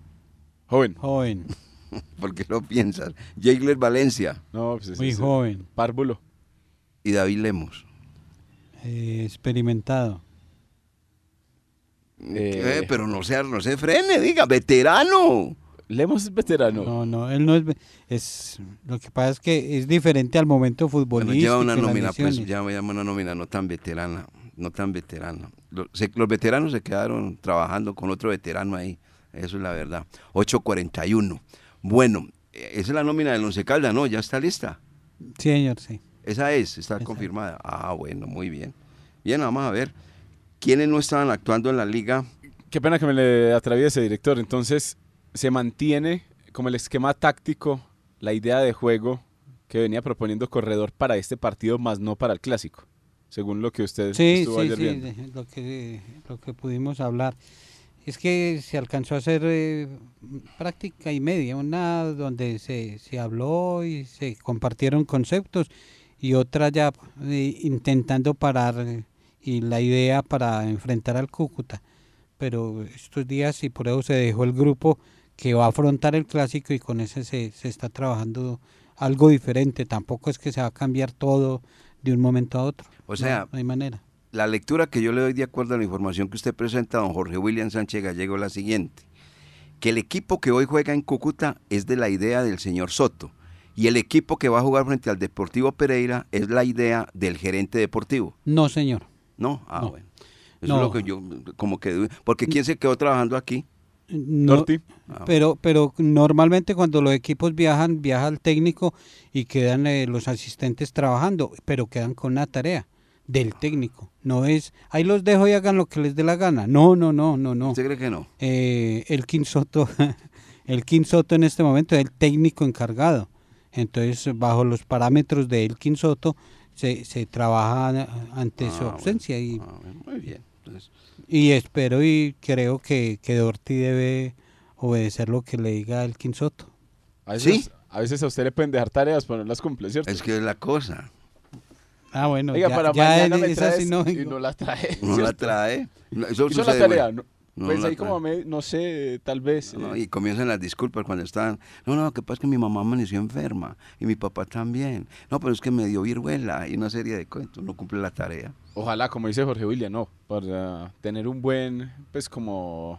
Joven. Joven. ¿por qué lo piensas? Jagler Valencia No, pues ese Muy es joven. Párvulo. y David Lemos. eh, experimentado. Eh, Eh, pero no se, no se frene, diga, veterano. Lemos es veterano. No, no, él no es, es. Lo que pasa es que es diferente al momento Bueno, futbolístico. lleva una nómina, pues, ya llama una nómina no tan veterana, no tan veterana. Los, se- los veteranos se quedaron trabajando con otro veterano ahí, eso es la verdad. 8.41. Bueno, eh, esa es la nómina del Once Caldas, ¿no? Ya está lista. Sí, señor, sí. Esa es, está Esa. confirmada. Ah, bueno, muy bien. Bien, vamos a ver. ¿Quiénes no estaban actuando en la liga? Qué pena que me le atraviese, director. Entonces, se mantiene como el esquema táctico, la idea de juego que venía proponiendo Corredor para este partido, más no para el clásico, según lo que usted Sí, estuvo sí, ayer sí, viendo. lo que, lo que pudimos hablar. Es que se alcanzó a hacer eh, práctica y media, una donde se, se habló y se compartieron conceptos y otra ya eh, intentando parar eh, y la idea para enfrentar al Cúcuta. Pero estos días y por eso se dejó el grupo que va a afrontar el clásico y con ese se, se está trabajando algo diferente. Tampoco es que se va a cambiar todo de un momento a otro. O No, sea, no hay manera. La lectura que yo le doy de acuerdo a la información que usted presenta, don Jorge William Sánchez Gallego, es la siguiente. Que el equipo que hoy juega en Cúcuta es de la idea del señor Soto. Y el equipo que va a jugar frente al Deportivo Pereira es la idea del gerente deportivo. No, señor. ¿No? Ah, No. bueno. Eso No. es lo que yo, como que... Porque ¿quién se quedó trabajando aquí? No. Ah, pero, pero normalmente cuando los equipos viajan, viaja el técnico y quedan eh, los asistentes trabajando, pero quedan con una tarea del técnico. No es, ahí los dejo y hagan lo que les dé la gana. No, no, no, no, no. ¿Usted cree que no? Eh, el Quinsoto, el Quinsoto en este momento es el técnico encargado. Entonces, bajo los parámetros de El Quinsoto, se, se trabaja ante su Ah, ausencia y Ah, bueno, muy bien. Entonces, Y espero y creo que, que Dorti debe obedecer lo que le diga el Quinsoto. A eso, ¿Sí? A veces a usted le pueden dejar tareas, pero no las cumple, ¿cierto? Es que es la cosa. Ah, bueno, Oiga, ya, para ya mañana me traes sí no y no la trae. No la trae. Eso Hizo la tarea. bueno. No, No pues ahí como, me- no sé, tal vez. No, eh, y comienzan las disculpas cuando están. No, no, que pasa es que mi mamá amaneció enferma y mi papá también. No, pero es que me dio viruela y una serie de cuentos. No cumple la tarea. Ojalá, como dice Jorge William, no, para tener un buen, pues como,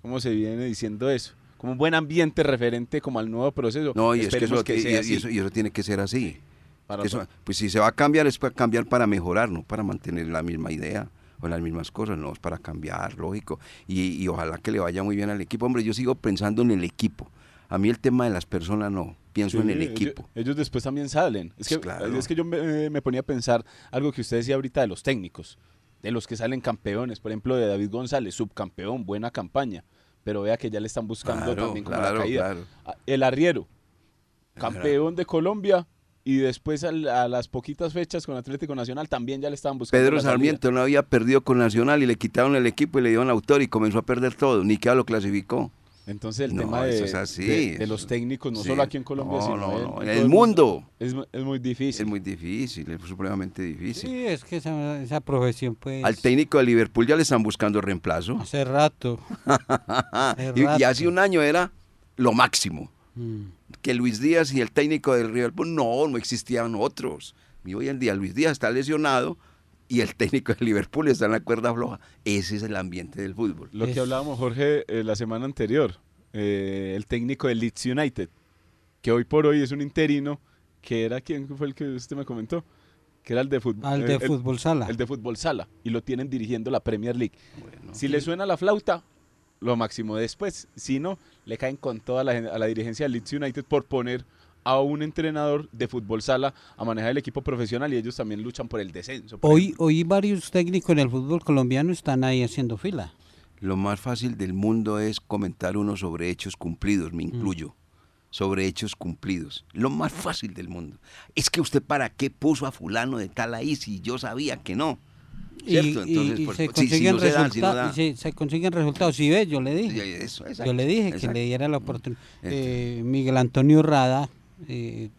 ¿cómo se viene diciendo eso? Como un buen ambiente referente como al nuevo proceso. No, y es que, eso, y- sea y así eso, y eso tiene que ser así. para Eso- todo. pues si se va a cambiar es para cambiar para mejorar, no para mantener la misma idea o las mismas cosas, no es para cambiar, lógico. Y, y ojalá que le vaya muy bien al equipo. Hombre, yo sigo pensando en el equipo. A mí el tema de las personas no, pienso en el equipo. Ellos, después también salen. Es que, Claro. es que yo me, me ponía a pensar algo que usted decía ahorita de los técnicos, de los que salen campeones. Por ejemplo, de David González, subcampeón, buena campaña. Pero vea que ya le están buscando Claro, también como claro, la caída. claro. Ah, El arriero, campeón de Colombia. Y después al- a, las poquitas fechas con Atlético Nacional también ya le estaban buscando. Pedro. Sarmiento no había perdido con Nacional y le quitaron el equipo y le dieron autor y comenzó a perder todo. Ni que lo clasificó. Entonces el No, tema de, es así, de- los técnicos, no sí. solo aquí en Colombia, No, sino no, en, el mundo. Es, es muy difícil. Es muy difícil, es supremamente difícil. Sí, es que esa, esa profesión, pues. Al técnico de Liverpool ya le están buscando reemplazo. Hace rato. Hace y, hace un año era lo máximo. Mm. Que Luis Díaz y el técnico del Liverpool, no, no existían otros. Y hoy en día Luis Díaz está lesionado y el técnico del Liverpool está en la cuerda floja. Ese es el ambiente del fútbol. Lo que hablábamos, Jorge, eh, la semana anterior, eh, el técnico del Leeds United, que hoy por hoy es un interino, que era, ¿quién fue el que usted me comentó? Que era el de fútbol. Al de el- fútbol sala. El de fútbol sala, y lo tienen dirigiendo la Premier League. Si le suena la flauta, lo máximo después. Si no, le caen con toda la, a la dirigencia del Leeds United por poner a un entrenador de fútbol sala a manejar el equipo profesional y ellos también luchan por el descenso. por Hoy, ejemplo. hoy varios técnicos en el fútbol colombiano están ahí haciendo fila. Lo más fácil del mundo es comentar uno sobre hechos cumplidos, me incluyo. Sobre hechos cumplidos. Lo más fácil del mundo. Es que usted para qué puso a fulano de tal ahí si yo sabía que no. Y, ¿Cierto? y- Entonces, y se, si- si consiguen no se dan, resulta- si no dan. y se, se consiguen resultados. Si ves, yo le dije. eso, exacto, yo le dije que le diera la oportunidad. Exacto. Eh, Miguel Antonio Rada, eh,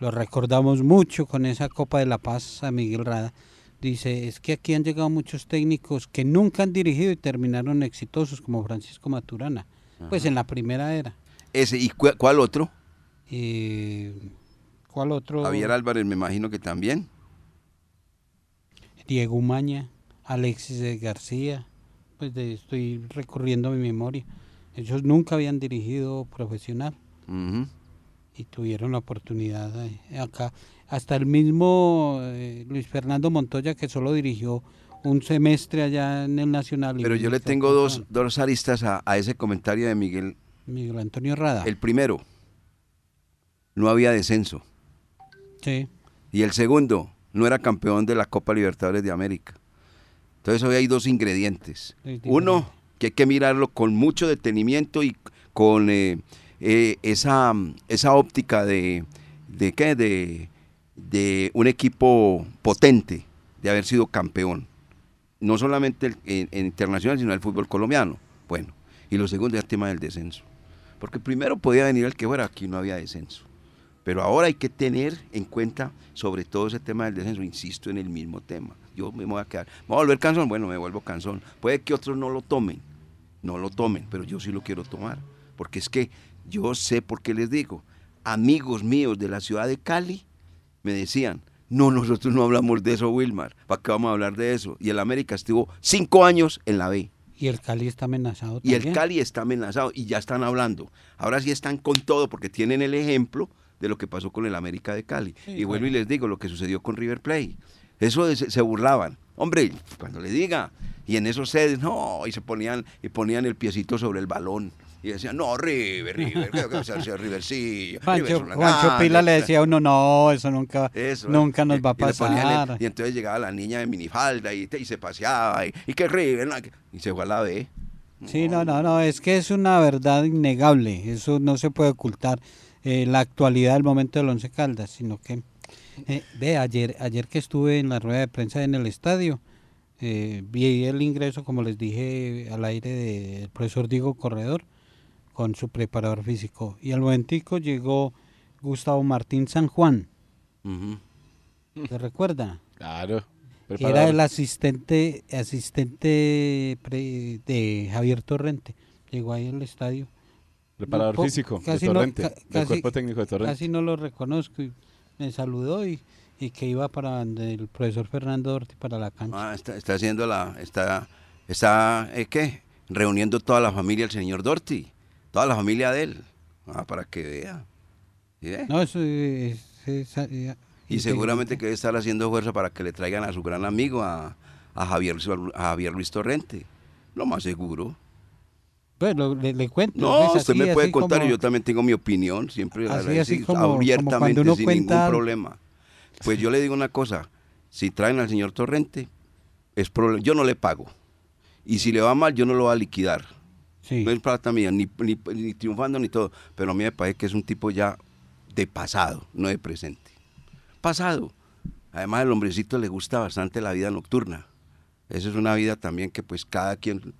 lo recordamos mucho con esa Copa de la Paz a Miguel Rada. Dice, es que aquí han llegado muchos técnicos que nunca han dirigido y terminaron exitosos, como Francisco Maturana. Pues en la primera era. Ese, ¿Y cu- cuál otro? Eh, ¿Cuál otro? Javier Álvarez, me imagino que también. Diego Umaña, Alexis García, pues de- estoy recurriendo a mi memoria. Ellos nunca habían dirigido profesional y tuvieron la oportunidad de- acá. Hasta el mismo eh, Luis Fernando Montoya que solo dirigió un semestre allá en el Nacional. Pero yo le tengo dos, dos aristas a, a ese comentario de Miguel. Miguel Antonio Rada. El primero, no había descenso. Sí. Y el segundo, no era campeón de la Copa Libertadores de América. Entonces hoy hay dos ingredientes. Uno, que hay que mirarlo con mucho detenimiento y con eh, eh, esa, esa óptica de, de, ¿qué? de, de un equipo potente, de haber sido campeón. No solamente el- en, en internacional, sino el fútbol colombiano. Bueno, y lo segundo es el tema del descenso. Porque primero podía venir el que fuera, aquí no había descenso. Pero ahora hay que tener en cuenta sobre todo ese tema del descenso, insisto en el mismo tema. Yo me voy a quedar, ¿me voy a volver cansón? Bueno, me vuelvo cansón. Puede que otros no lo tomen, no lo tomen, pero yo sí lo quiero tomar. Porque es que yo sé por qué les digo, amigos míos de la ciudad de Cali me decían, no, nosotros no hablamos de eso, Wilmar, ¿para qué vamos a hablar de eso? Y el América estuvo cinco años en la B. Y el Cali está amenazado Y el también. Cali está amenazado y ya están hablando. Ahora sí están con todo porque tienen el ejemplo de lo que pasó con el América de Cali. y vuelvo y les digo lo que sucedió con River Plate. Eso de- se, burlaban. Hombre, cuando le diga. Y en esos sedes, no, y se ponían, y ponían el piecito sobre el balón. Y decían, no, River, River, ¿qué va a hacer River? Sí, River Juancho, Juancho grande". Pila le decía a uno, no, eso nunca, Eso, nunca nos y- va a y el- pasar. y entonces llegaba la niña de minifalda y, y se paseaba. Y, y que River, no, que- y se fue a la B. Sí, no, no, no, es que es una verdad innegable, eso no se puede ocultar, eh, la actualidad del momento del Once Caldas, sino que, eh, ve, ayer, ayer que estuve en la rueda de prensa en el estadio, eh, vi el ingreso, como les dije, al aire del profesor Diego Corredor con su preparador físico, y al momentico llegó Gustavo Martín San Juan. ¿Se recuerda? Claro. Era el asistente asistente de Javier Torrente. Llegó ahí al estadio. Preparador Po- físico de casi no- Torrente. ca- del casi- cuerpo técnico de Torrente. Casi no lo reconozco. y me saludó y, y que iba para donde el profesor Fernando Orti para la cancha. Ah, está, está haciendo la, está, está, ¿eh, ¿qué? Reuniendo toda la familia del señor Dorty, toda la familia de él, ah, para que vea. ¿Sí ve? No, eso es- es- es- Y seguramente que debe estar haciendo fuerza para que le traigan a su gran amigo, a, a Javier, a Javier Luis Torrente. Lo más seguro. Bueno, le, le cuento. No, pues, usted me puede contar como- y yo también tengo mi opinión, siempre Así, como- abiertamente, sin cuenta ningún problema. Pues yo le digo una cosa, si traen al señor Torrente, es problema, yo no le pago. Y si le va mal, yo no lo voy a liquidar. Sí. No es plata mía, ni, ni, ni triunfando ni todo. Pero a mí me parece que es un tipo ya de pasado, no de presente. Pasado. Además, al hombrecito le gusta bastante la vida nocturna. Esa es una vida también que pues cada quien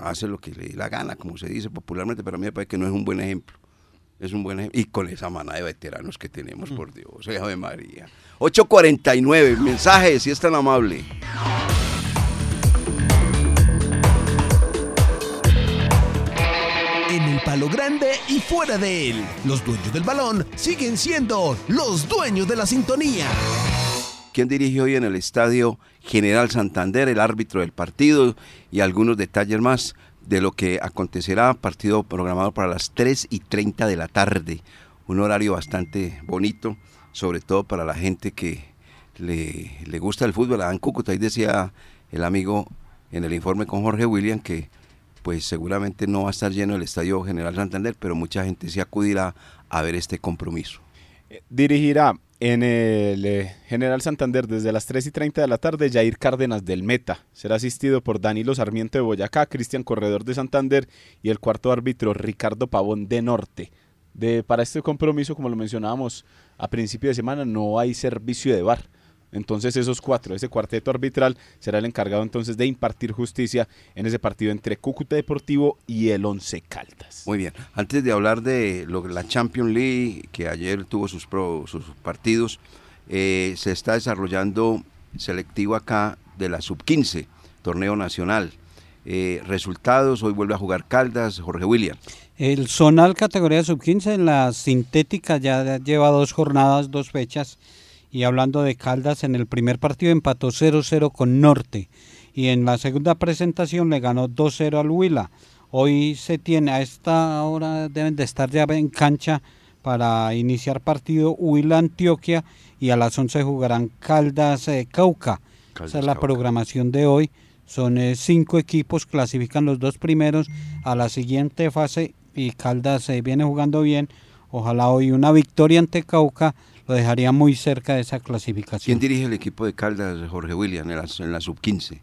hace lo que le dé la gana, como se dice popularmente, pero a mí me parece que no es un buen ejemplo. Es un buen ejemplo. Y con esa manada de veteranos que tenemos, por Dios, eh, Ave María. 8.49, mensaje, si es tan amable. En el palo grande y fuera de él, los dueños del balón siguen siendo los dueños de la sintonía. ¿Quién dirige hoy en el estadio General Santander, el árbitro del partido y algunos detalles más de lo que acontecerá? Partido programado para las 3 y 30 de la tarde. Un horario bastante bonito, sobre todo para la gente que le, le gusta el fútbol. A en Cúcuta, ahí decía el amigo en el informe con Jorge William que pues seguramente no va a estar lleno el estadio General Santander, pero mucha gente se acudirá a ver este compromiso. Dirigirá en el eh, General Santander desde las 3 y 30 de la tarde Jair Cárdenas del Meta. Será asistido por Danilo Sarmiento de Boyacá, Cristian Corredor de Santander y el cuarto árbitro Ricardo Pavón de Norte. De, para este compromiso, como lo mencionábamos a principio de semana, no hay servicio de bar. Entonces esos cuatro, ese cuarteto arbitral, será el encargado entonces de impartir justicia en ese partido entre Cúcuta Deportivo y el Once Caldas. Muy bien. Antes de hablar de lo, la Champions League, que ayer tuvo sus, pro- sus partidos, eh, se está desarrollando selectivo acá de la Sub-15, torneo nacional. Eh, resultados, hoy vuelve a jugar Caldas, Jorge William. El Zonal categoría sub-15 en la sintética ya lleva dos jornadas, dos fechas. Y hablando de Caldas, en el primer partido empató 0-0 con Norte. Y en la segunda presentación le ganó 2-0 al Huila. Hoy se tiene, a esta hora deben de estar ya en cancha para iniciar partido Huila Antioquia y a las 11 jugarán Caldas eh, Cauca. Caldas, Esa es la Cauca. programación de hoy. Son eh, cinco equipos, clasifican los dos primeros a la siguiente fase y Caldas eh, viene jugando bien. Ojalá hoy una victoria ante Cauca lo dejaría muy cerca de esa ¿Quién clasificación. dirige el equipo de Caldas, Jorge William, en la, en la Sub-15?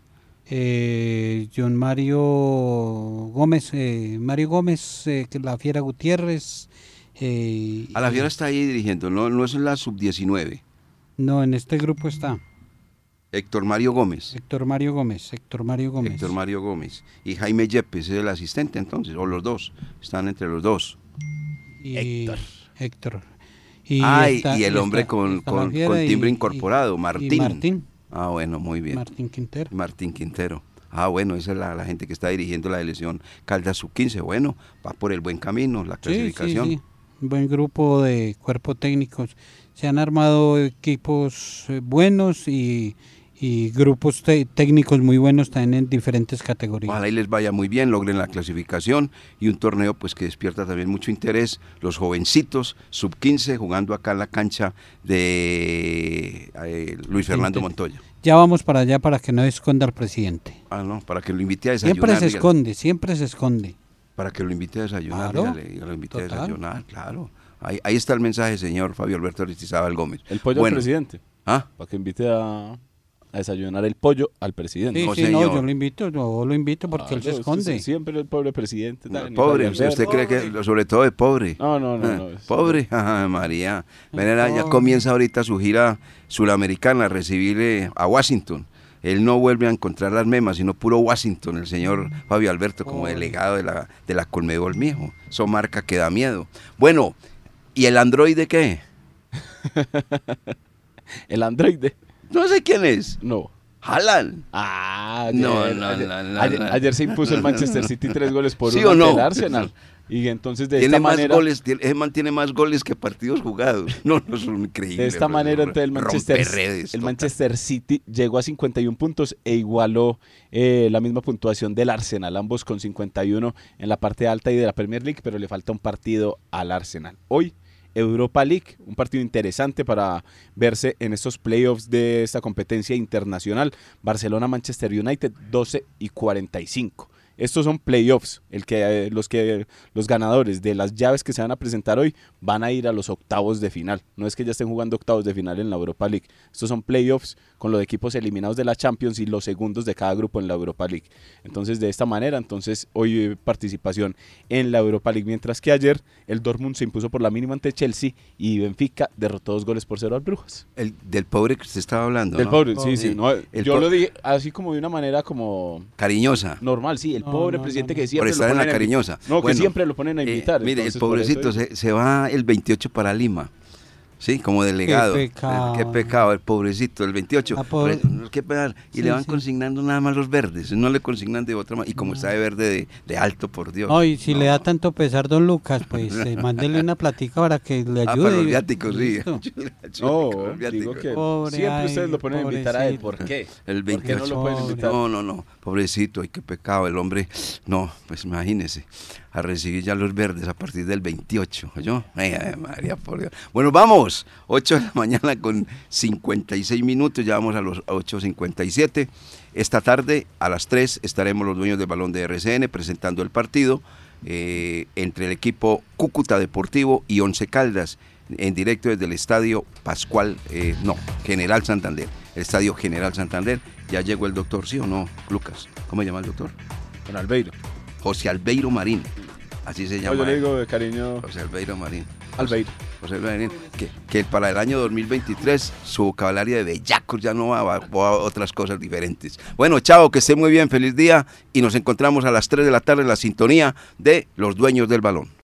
Eh, John Mario Gómez, eh, Mario Gómez, eh, la Fiera Gutiérrez. eh, A la Fiera está ahí dirigiendo, no, no es en la Sub-19. No, en este grupo está Héctor Mario Gómez. Héctor Mario Gómez, Héctor Mario Gómez. Héctor Mario Gómez. Y Jaime Yepes es el asistente entonces, o los dos. Están entre los dos. y Héctor. Héctor. Y, y el hombre con, con- timbre y- incorporado, y Martín. Martín, Ah, bueno, muy bien. Martín Quintero. Martín Quintero. Ah, bueno, esa es la, la gente que está dirigiendo la elección Caldas Sub-15. Bueno, va por el buen camino, la Sí, clasificación. sí, sí. Un buen grupo de cuerpo técnicos. Se han armado equipos eh, buenos y, y grupos te- técnicos muy buenos también en diferentes categorías. Ojalá y les vaya muy bien, logren la clasificación y un torneo pues que despierta también mucho interés. Los jovencitos, sub 15, jugando acá en la cancha de eh, Luis Fernando Montoya. Ya vamos para allá para que no esconda al presidente. Ah, no, para que lo invite a desayunar. Siempre se dígale. esconde, siempre se esconde. Para que lo invite a desayunar, Claro, dígale, dígale, lo invite a total. desayunar, claro. Ahí, ahí está el mensaje, señor Fabio Alberto Aristizábal Gómez. El pollo Bueno, al presidente. ¿Ah? Para que invite a, a desayunar el pollo al presidente. Sí, No, sí, no, señor. yo lo invito, yo lo invito porque él se usted esconde. Siempre el pobre presidente. No, tal, ni pobre, usted, cree que, sobre todo de pobre. No, no, no. Ah, no, es- Pobre, ajá, María. Mira, ya comienza ahorita su gira suramericana a recibirle a Washington. Él no vuelve a encontrar las memas, sino puro Washington, el señor Fabio Alberto, como Pobre. delegado de la, de la Colmebol, mijo. Eso marca que da miedo. Bueno, ¿Y el androide qué? El androide. No sé quién es. No. Haaland. Ah, No, ayer, no, no, no, ayer- no. ayer se impuso el Manchester City tres goles por ¿Sí uno o no? el Arsenal. Y entonces de tiene esta más manera, goles, tiene, ese man tiene más goles que partidos jugados. No, no son increíbles. de esta manera entonces el Manchester, Romperredes, el total. Manchester City llegó a 51 puntos e igualó eh, la misma puntuación del Arsenal, ambos con 51 en la parte alta y de la Premier League, pero le falta un partido al Arsenal. Hoy Europa League, un partido interesante para verse en estos playoffs de esta competencia internacional. Barcelona-Manchester United 12 y 45. Estos son playoffs, el que, eh, los que los ganadores de las llaves que se van a presentar hoy van a ir a los octavos de final. No es que ya estén jugando octavos de final en la Europa League. Estos son playoffs con los equipos eliminados de la Champions y los segundos de cada grupo en la Europa League. Entonces, de esta manera, entonces hoy eh, participación en la Europa League, mientras que ayer el Dortmund se impuso por la mínima ante Chelsea y Benfica derrotó dos goles por cero al Brujas. El, del pobre que usted estaba hablando. Del ¿no? pobre, sí, sí. Sí. no, yo po- lo dije así como de una manera como Cariñosa. normal, sí, el No, pobre no, presidente no, que no. siempre Por estar lo en la ponen a cariñosa. No, que Bueno, siempre lo ponen a Eh, invitar. mire, el pobrecito se, se va el 28 para Lima. Sí, como delegado. pecado. Qué pecado, el pobrecito, el 28. Ah, pobre- qué pedal. Y Sí, le van sí. consignando nada más los verdes. No le consignan de otra manera. Y como está de verde de, de alto, por Dios. No, y si No. le da tanto pesar, don Lucas, pues eh, mándele una platica para que le Ah, ayude. para los viáticos, sí. No, Los viáticos. digo que Pobre, siempre ay, ustedes lo ponen a invitar a él. pobrecito. ¿Por qué? El ¿Por qué no 28. lo pueden invitar? No, no, no, pobrecito, ay, qué pecado, el hombre, no, pues imagínese, a recibir ya los verdes a partir del 28, ¿yo? Ay, ay, María, por Dios. Bueno, vamos, 8 de la mañana con 56 minutos, ya vamos a los 8.57. Esta tarde a las 3 estaremos los dueños del balón de RCN presentando el partido eh, entre el equipo Cúcuta Deportivo y Once Caldas en directo desde el estadio Pascual, eh, no, General Santander, el estadio General Santander. Ya llegó el doctor, ¿sí o no, Lucas? ¿Cómo se llama el doctor? Con Albeiro. José Albeiro Marín, así se No, llama. yo le él. digo de cariño José Albeiro Marín. Albeiro. José Albeiro Marín, que, que para el año 2023 su vocabulario de bellacos ya no va, va- va a otras cosas diferentes. Bueno, chao, que esté muy bien, feliz día y nos encontramos a las 3 de la tarde en la sintonía de Los Dueños del Balón.